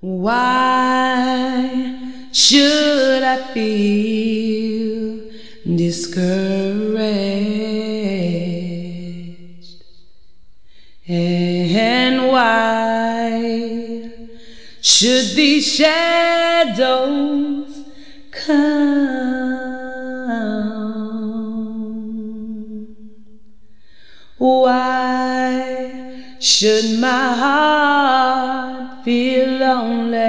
Why should I feel discouraged? And why should these shadows come? Why should my heart feel lonely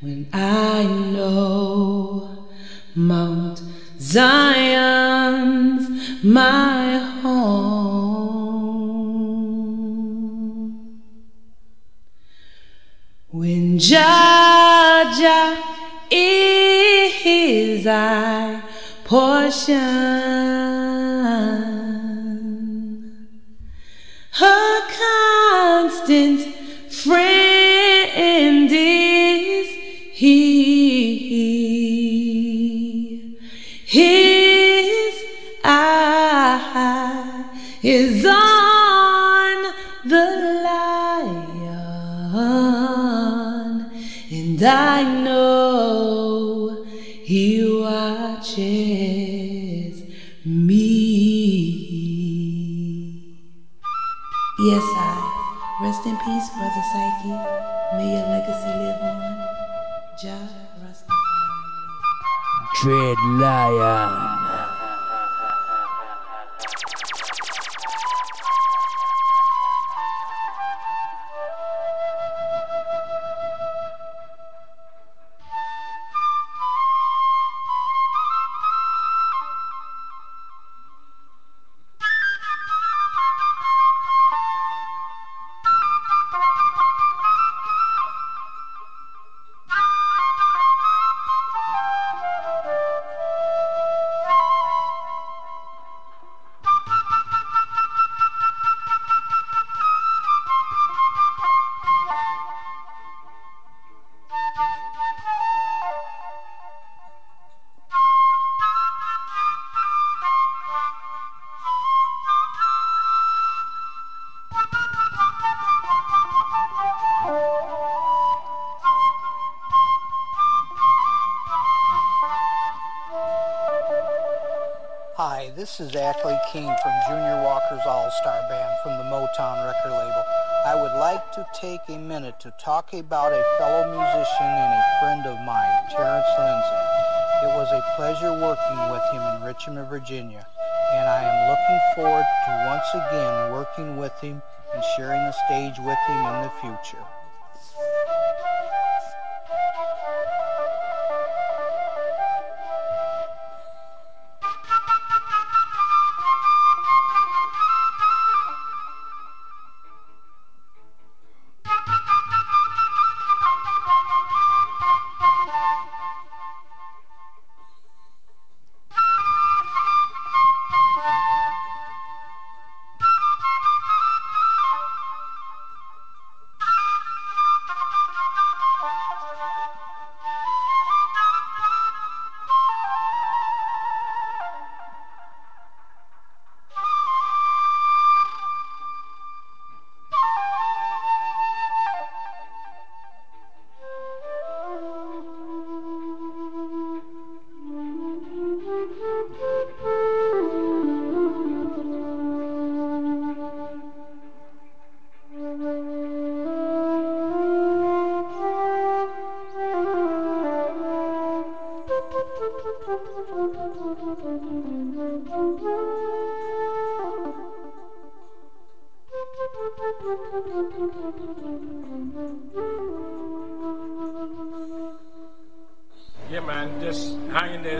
when I know Mount Zion's my home? When Jaja is our portion, her constant friend is He. His eye is on the lion, and I know He watches me. Yes. Rest in peace, Brother Psyche. May your legacy live on. Jah Rastafari. Dread Lion. Is Ackley King from Junior Walker's All-Star Band from the Motown record label. I would like to take a minute to talk about a fellow musician and a friend of mine, Terrence Lindsay. It was a pleasure working with him in Richmond, Virginia, and I am looking forward to once again working with him and sharing the stage with him in the future.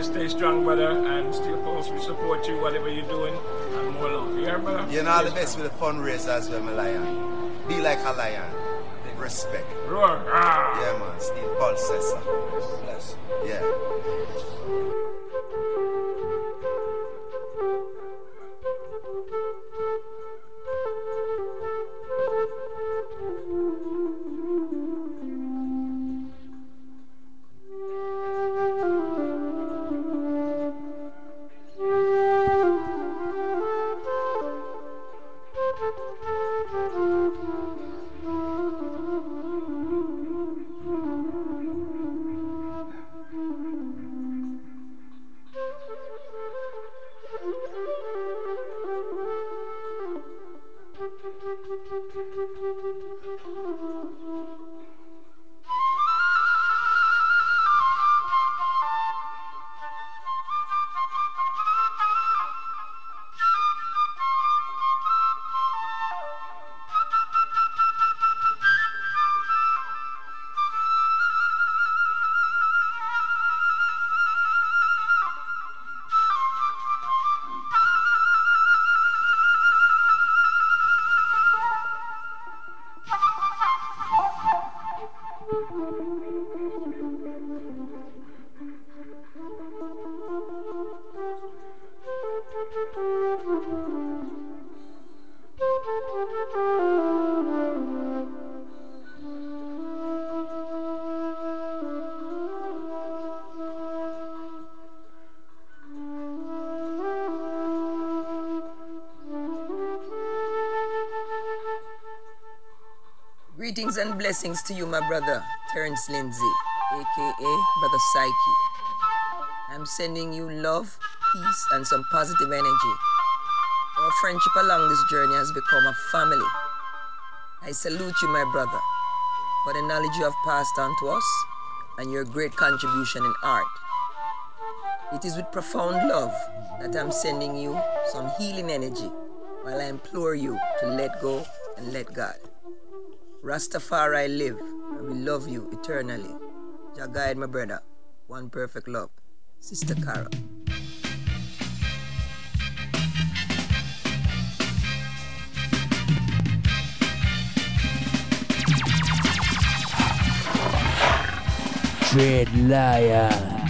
Stay strong, brother, and stay close. We support you, whatever you're doing, and more love. You hear, brother? You know all the best with the fundraiser as well, my lion. Be like a lion. Respect. Roar. Ah. Yeah, man. Steve Paul says. Bless. Yeah. Greetings and blessings to you, my brother, Terence Lindsay, aka Brother Psyche. I'm sending you love, peace, and some positive energy. Our friendship along this journey has become a family. I salute you, my brother, for the knowledge you have passed on to us and your great contribution in art. It is with profound love that I'm sending you some healing energy while I implore you to let go and let God. Rastafari live, and we love you eternally. Jah guide my brother. One perfect love. Sister Cara. Dread Lion.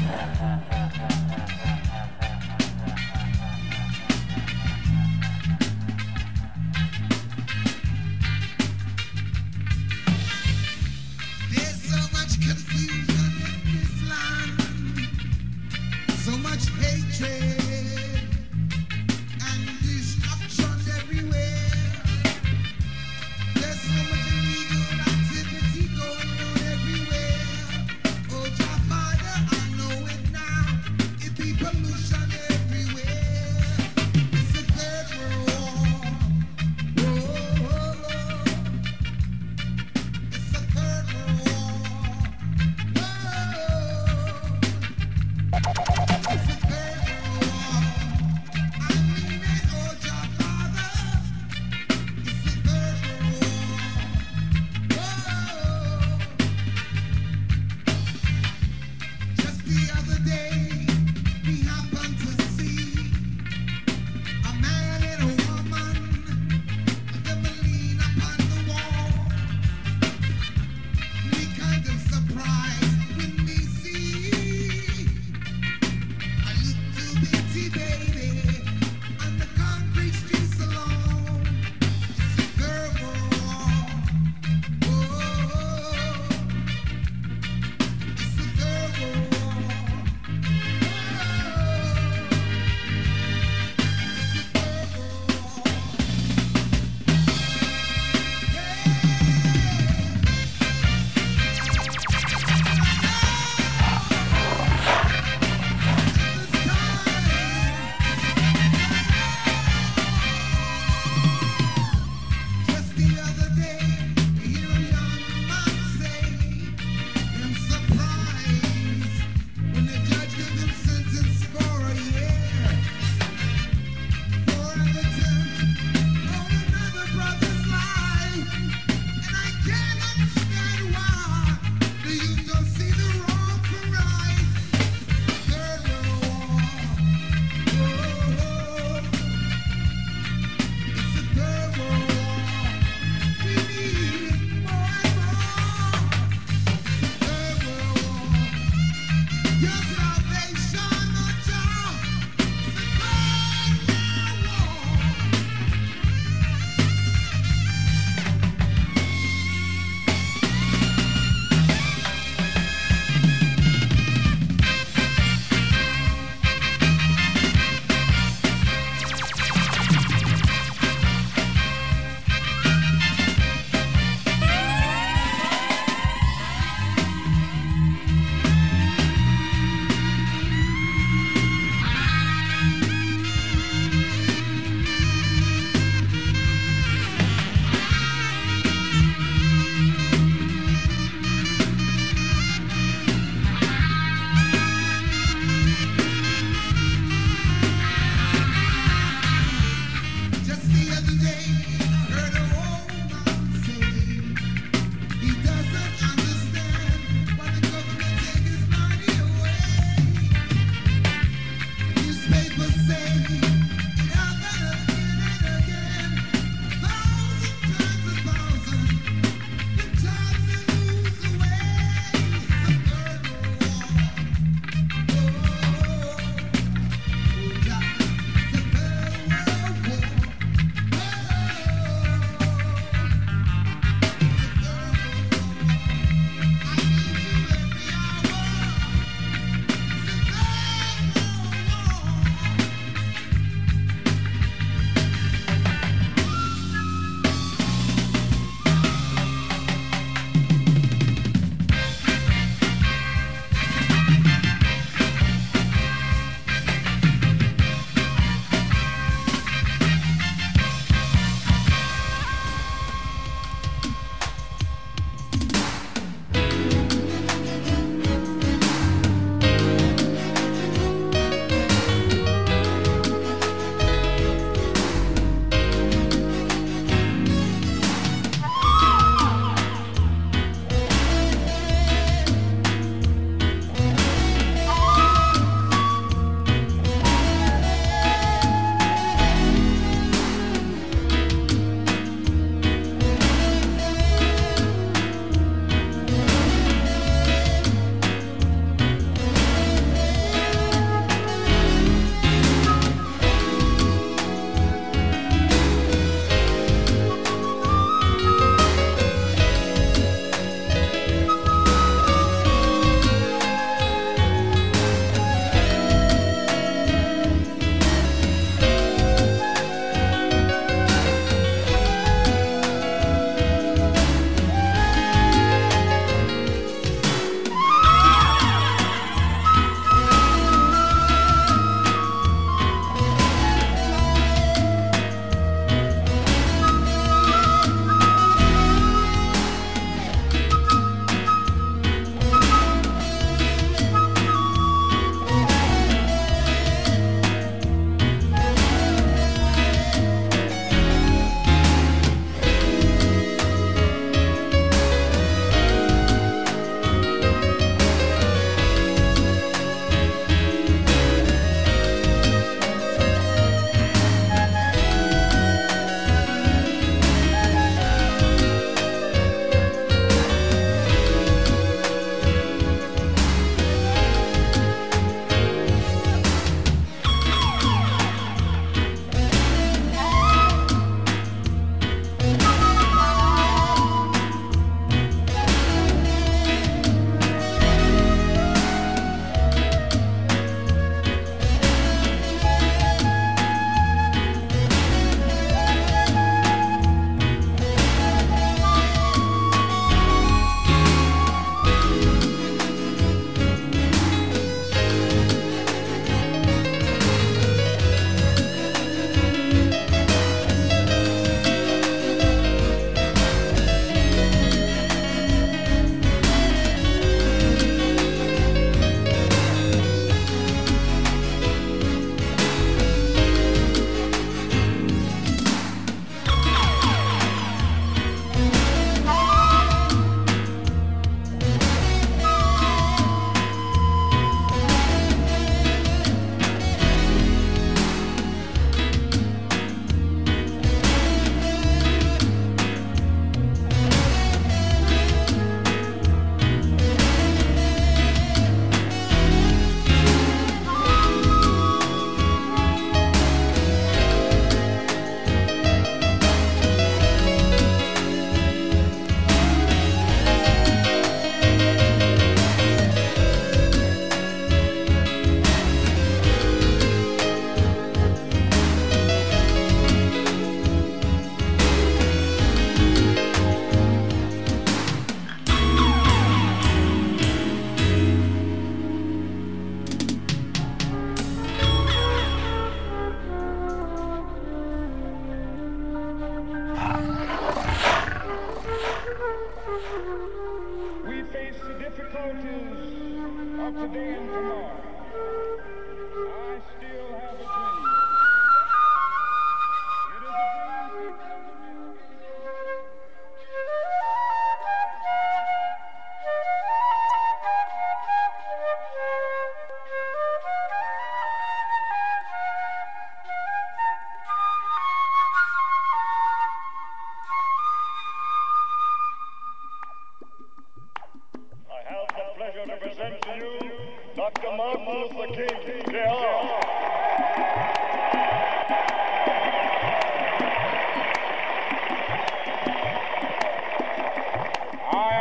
Dr. Martin Luther King, Jr.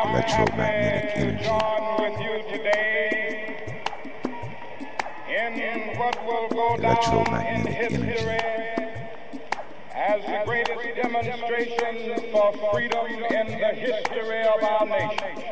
Electromagnetic energy. with you today in what will go down in Electromagnetic energy. as the greatest demonstration for freedom in the history of our nation.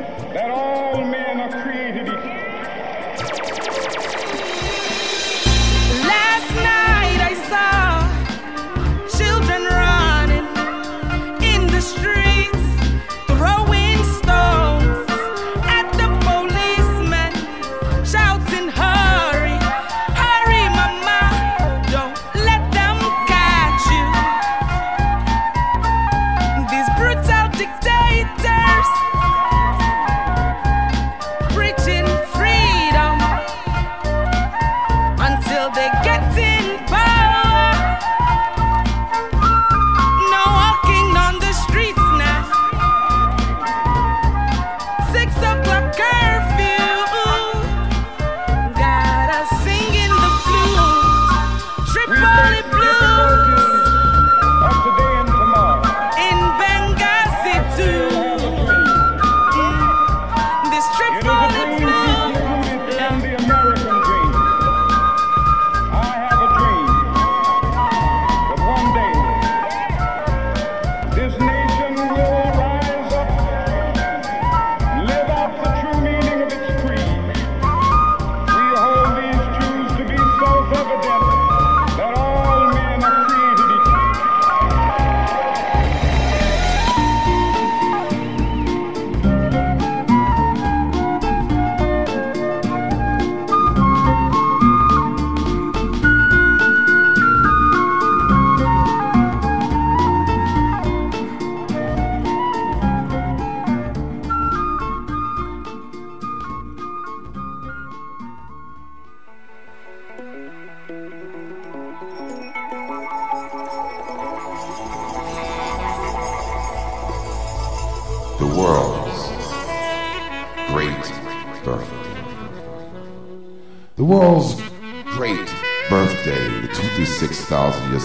that all men are created equal.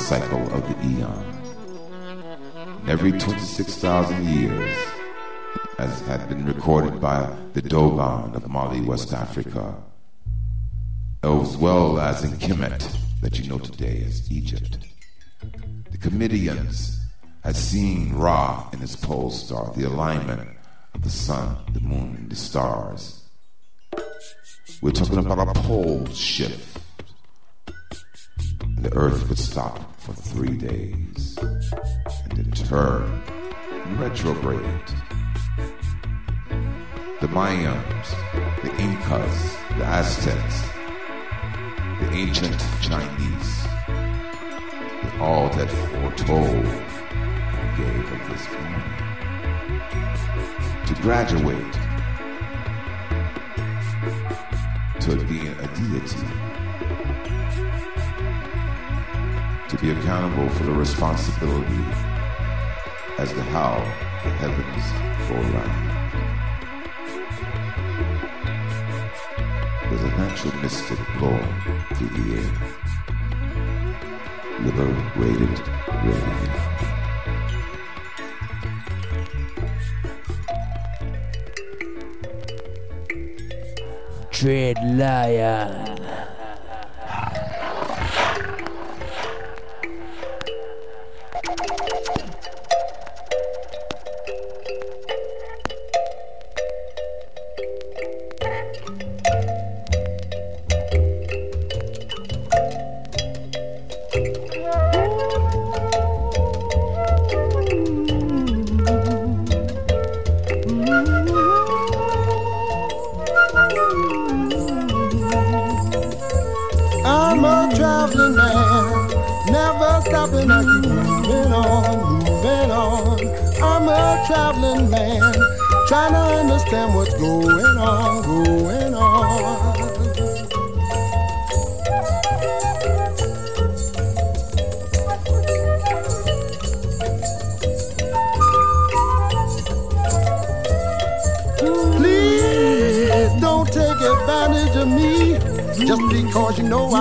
Cycle of the eon. Every 26,000 years, as had been recorded by the Dogon of Mali, West Africa, as well as in Kemet, that you know today as Egypt. The Kemetians had seen Ra in his pole star, the alignment of the sun, the moon, and the stars. We're talking about a pole shift. The earth would stop for three days and then turn retrograde. The Mayans, the Incas, the Aztecs, the ancient Chinese, they all that foretold and gave of this morning. To graduate to being a deity, to be accountable for the responsibility as to how the heavens go around. There's a natural mystic blowing through the air. Liberated radio. Dread Lion.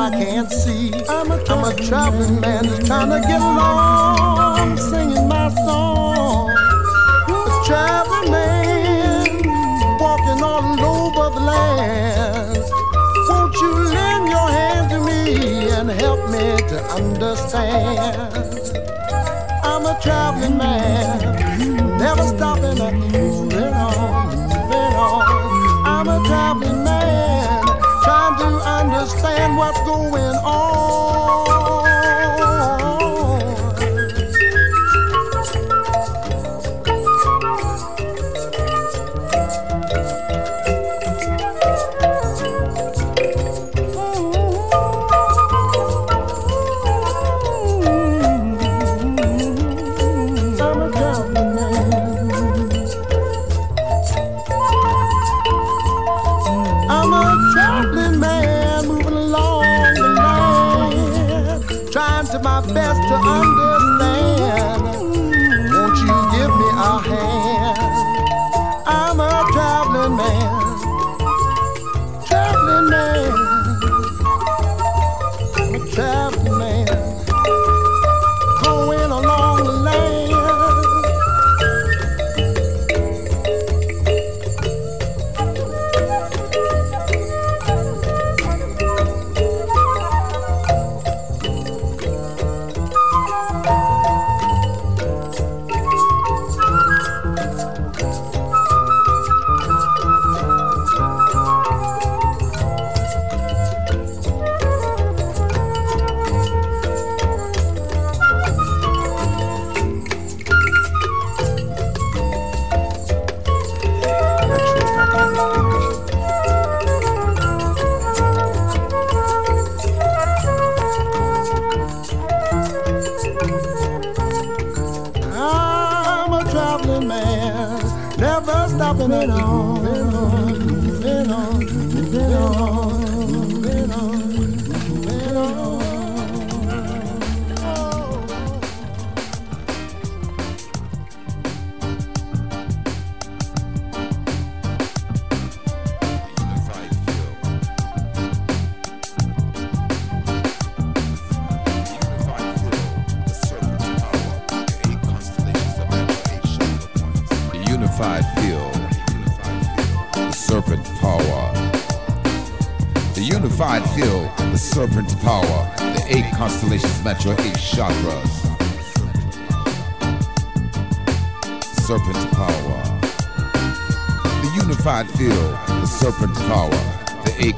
I can't see. I'm a, I'm a traveling man just trying to get along, singing my song. A traveling man walking all over the land. Won't you lend your hand to me and help me to understand? I'm a traveling man, never stopping understand what's going on.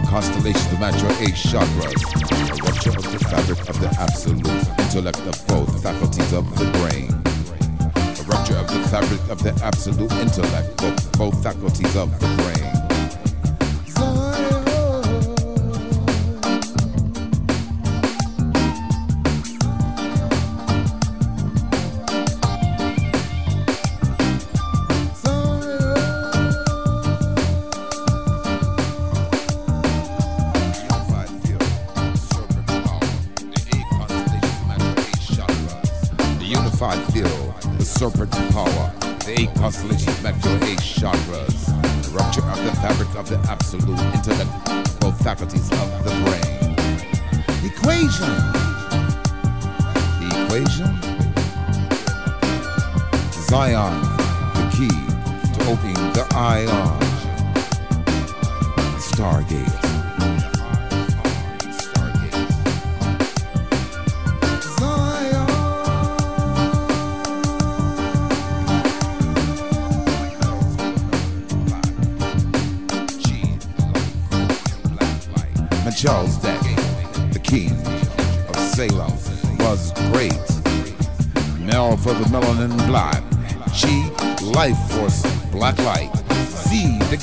The to match your eight chakras. A rupture of the fabric of the absolute intellect of both faculties of the brain a rupture of the fabric of the absolute intellect, both, both faculties of the brain.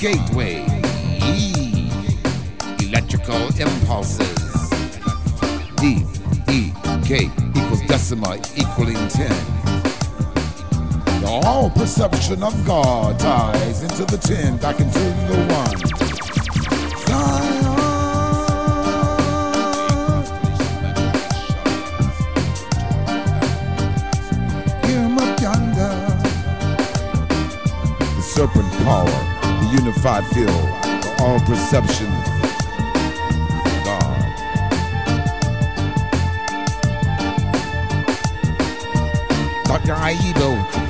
Gateway. Electrical impulses. D, E, K equals decima equaling 10. All perception of God ties into the 10, back into the 1. Unified field, all perception. Dr.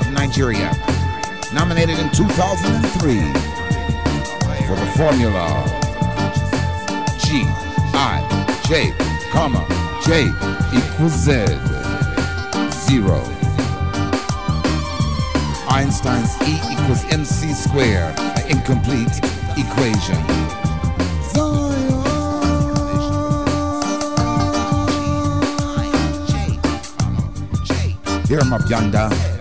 From Nigeria, nominated in 2003 for the formula G I J, comma J equals Z zero. Einstein's E equals MC squared, incomplete equation. Hear him up yonder.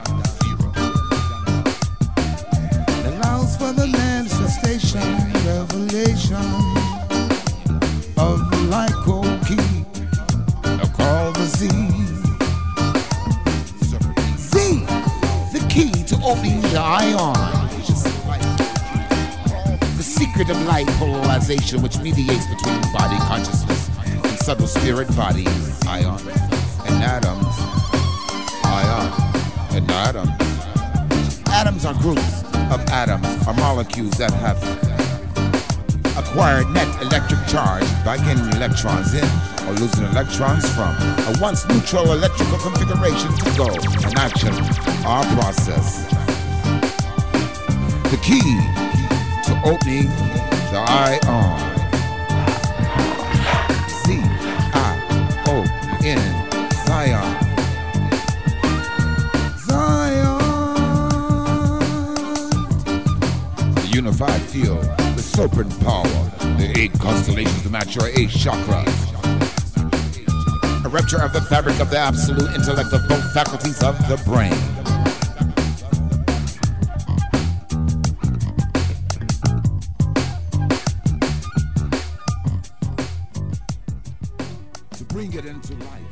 Which mediates between body consciousness and subtle spirit body, ion, and atoms. Ion, and atoms. Atoms are groups of atoms, are molecules that have acquired net electric charge by getting electrons in or losing electrons from a once neutral electrical configuration to go an action or process. The key to opening I O N Zion. Zion. The unified field, the serpent power, the eight constellations to match your eight chakras. A rupture of the fabric of the absolute intellect of both faculties of the brain. Life.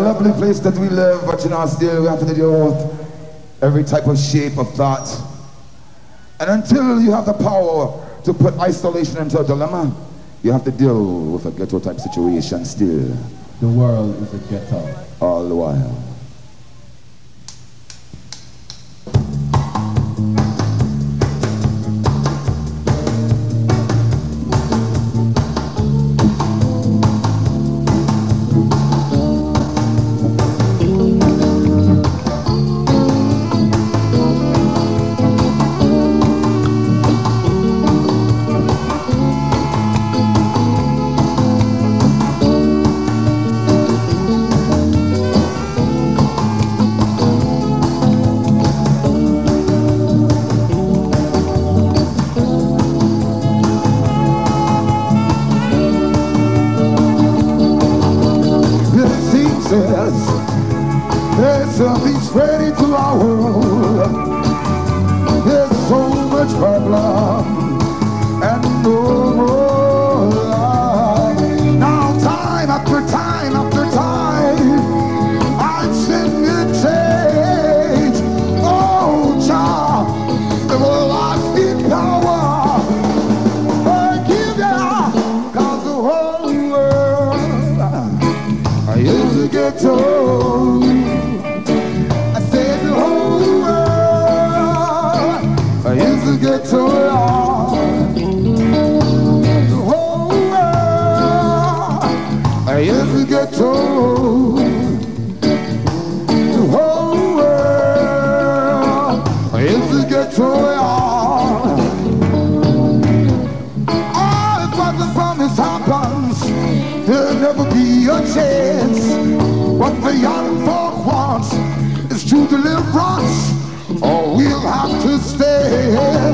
Lovely place that we live, but you know, still we have to deal with every type of shape of thought. And until you have the power to put isolation into a dilemma, you have to deal with a ghetto type situation still. The world is a ghetto. All the while. so much problem and no more. hey, hey.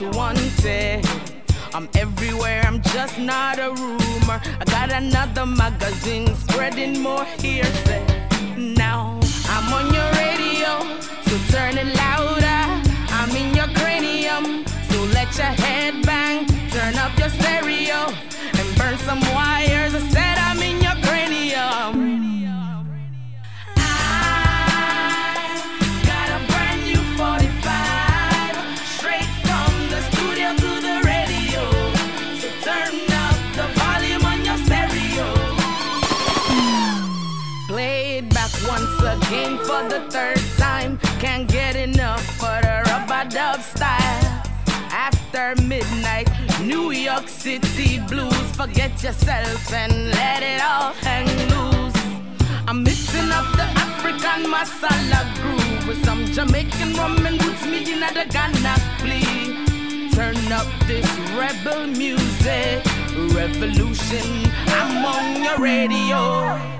Wanted. I'm everywhere, I'm just not a rumor. I got another magazine spreading more hearsay. Now I'm on your radio, so turn it louder. I'm in your cranium, so let your head bang. Turn up your stereo and burn some wires. I said for the third time. Can't get enough for the rub-a-dub style. After midnight, New York City blues. Forget yourself and let it all hang loose. I'm mixing up the African masala groove with some Jamaican rum and roots me in the Ghana please. Turn up this rebel music, revolution. I'm on your radio.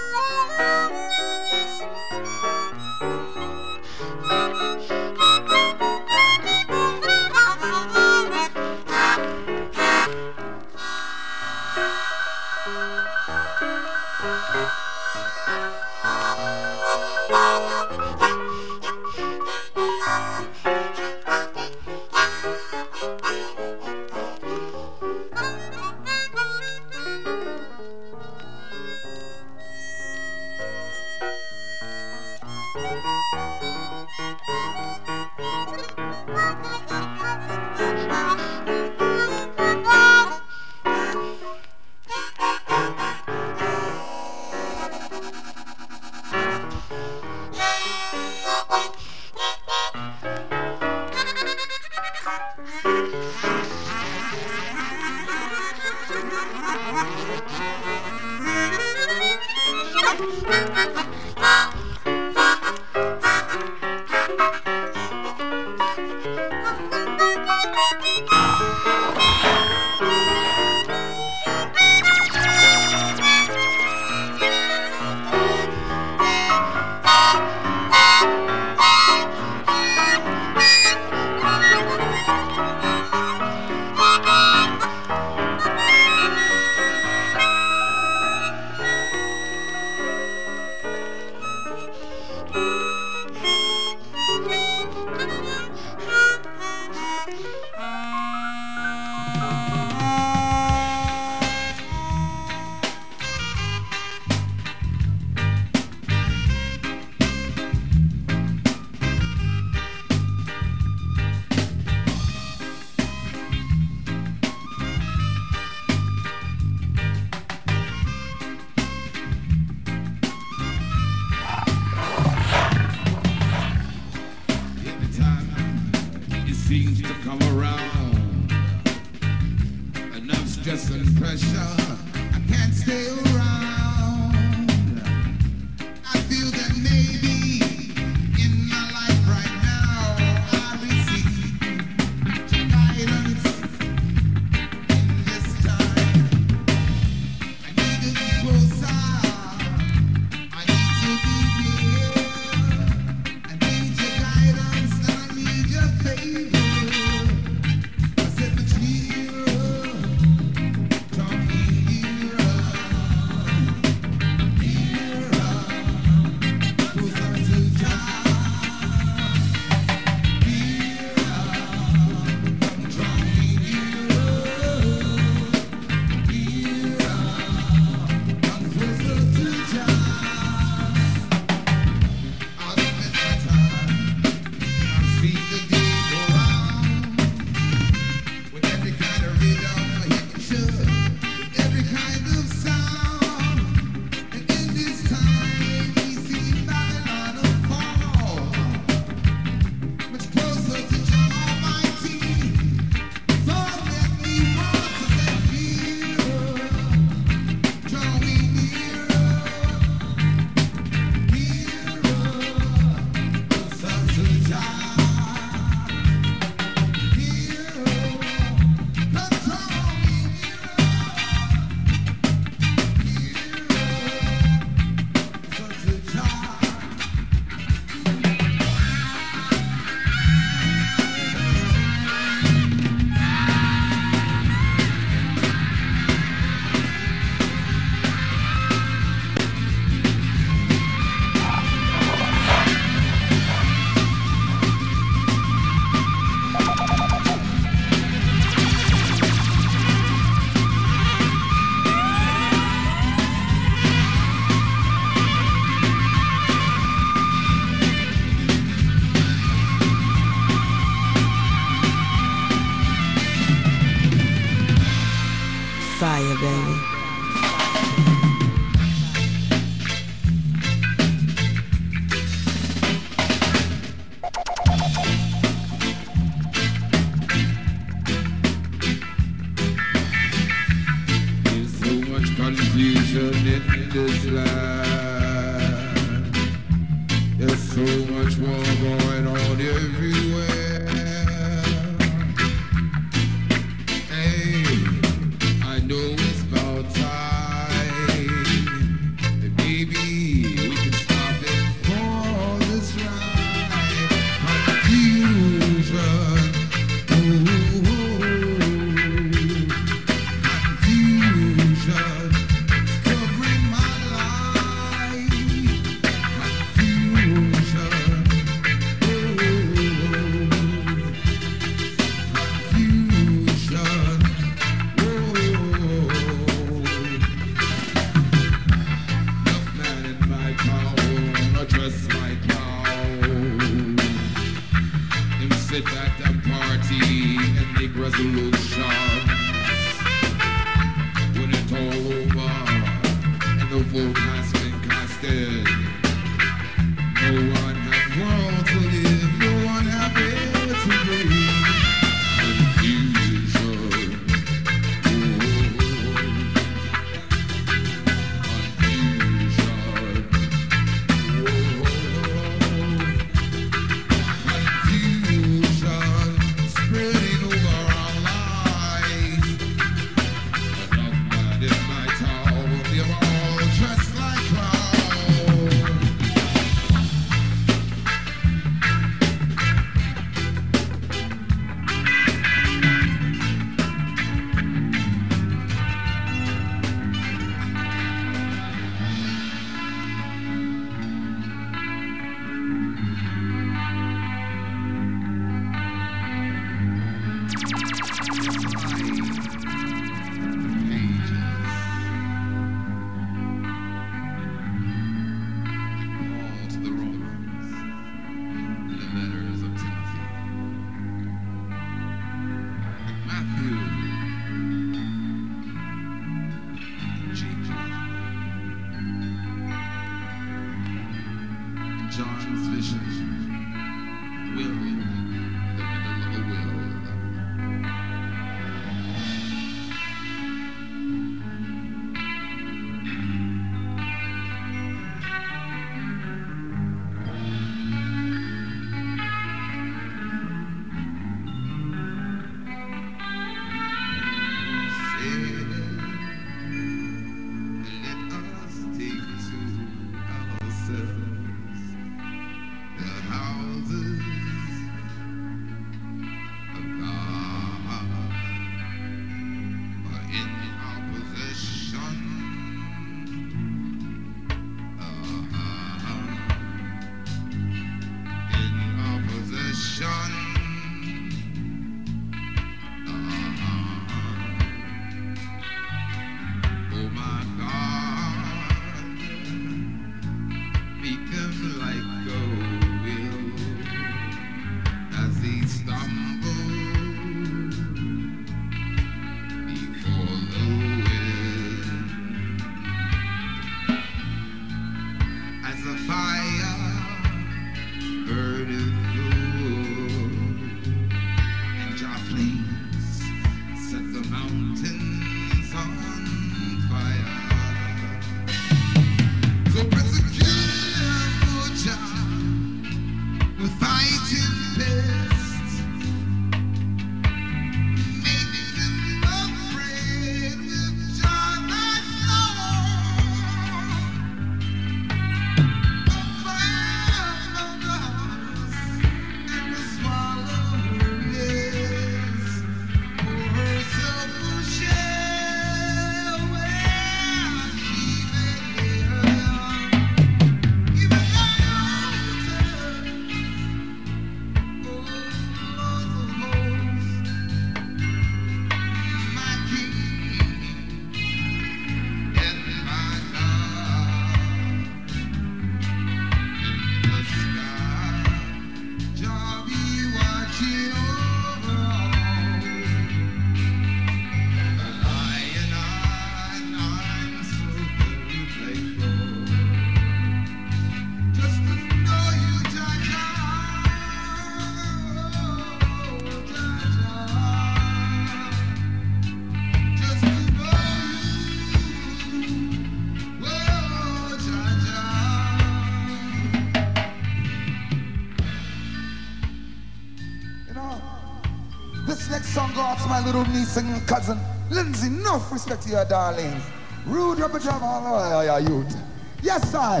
And cousin. Lindsay, enough respect to your darling. Rude rubber job all your youth. Yes, I.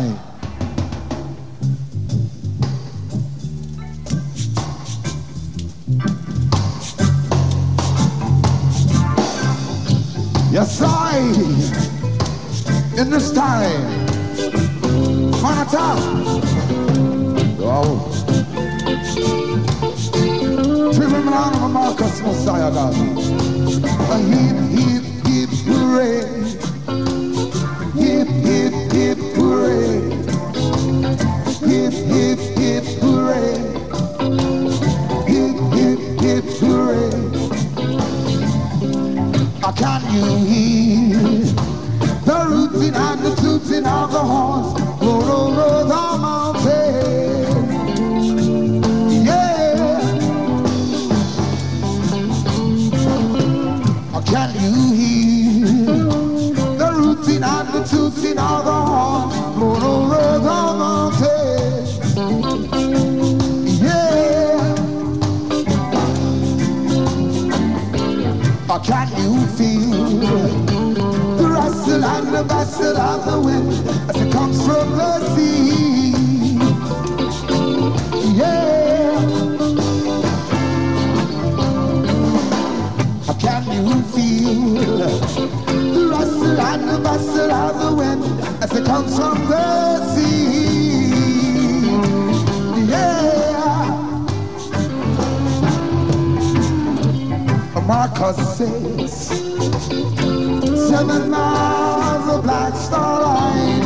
Yes, I. In this time. On time. Oh. Remember of Marcus Mosiah, God. A heap, heap, heap, hooray. Can you feel the rustle and the bustle of the wind as it comes from the sea? Yeah. Can you feel the rustle and the bustle of the wind as it comes from the sea? Marcus says seven miles of black star lines,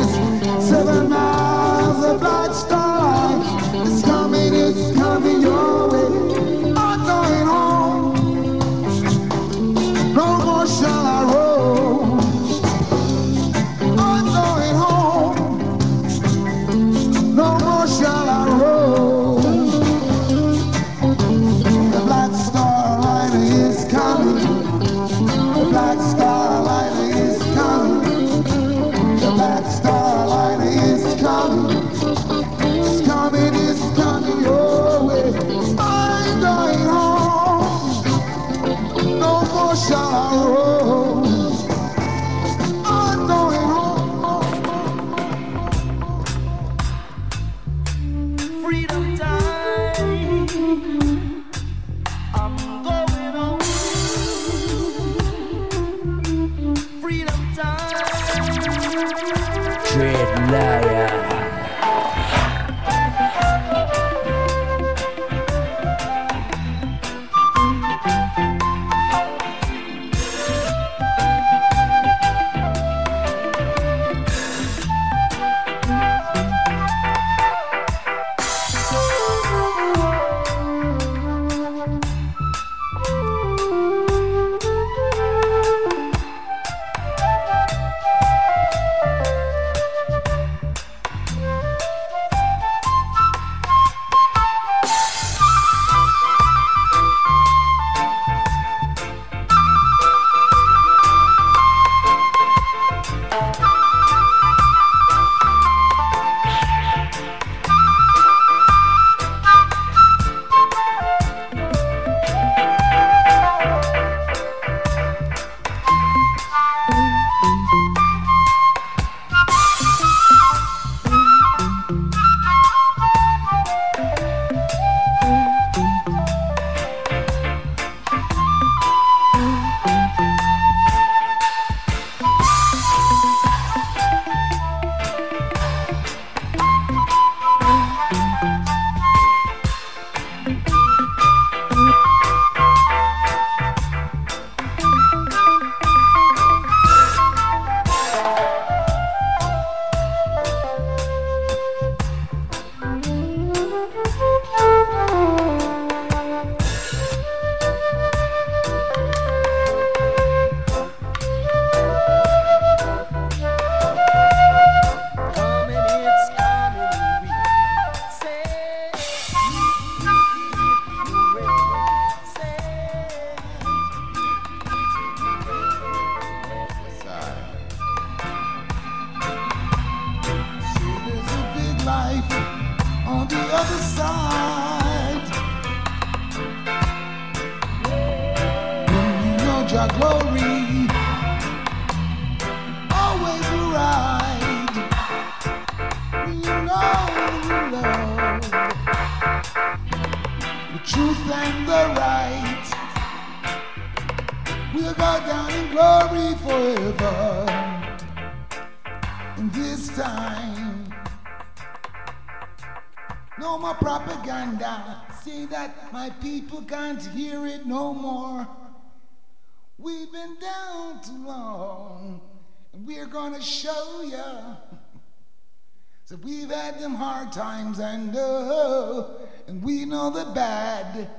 So them hard times and oh, and we know the bad.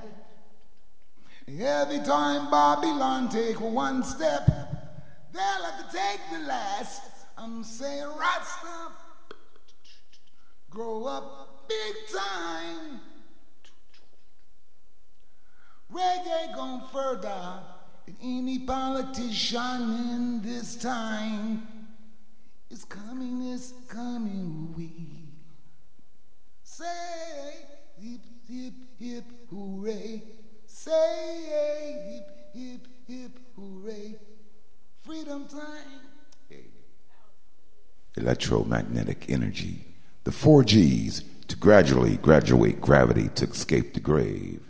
Every time Babylon take one step, they'll have to take the last. I'm saying Rasta, grow up big time. Reggae gone further than any politician in this time. It's coming, it's coming, we say hip, hip, hip, hooray. Say hip, hip, hip, hooray. Freedom time. Electromagnetic energy, the four G's to gradually graduate gravity to escape the grave.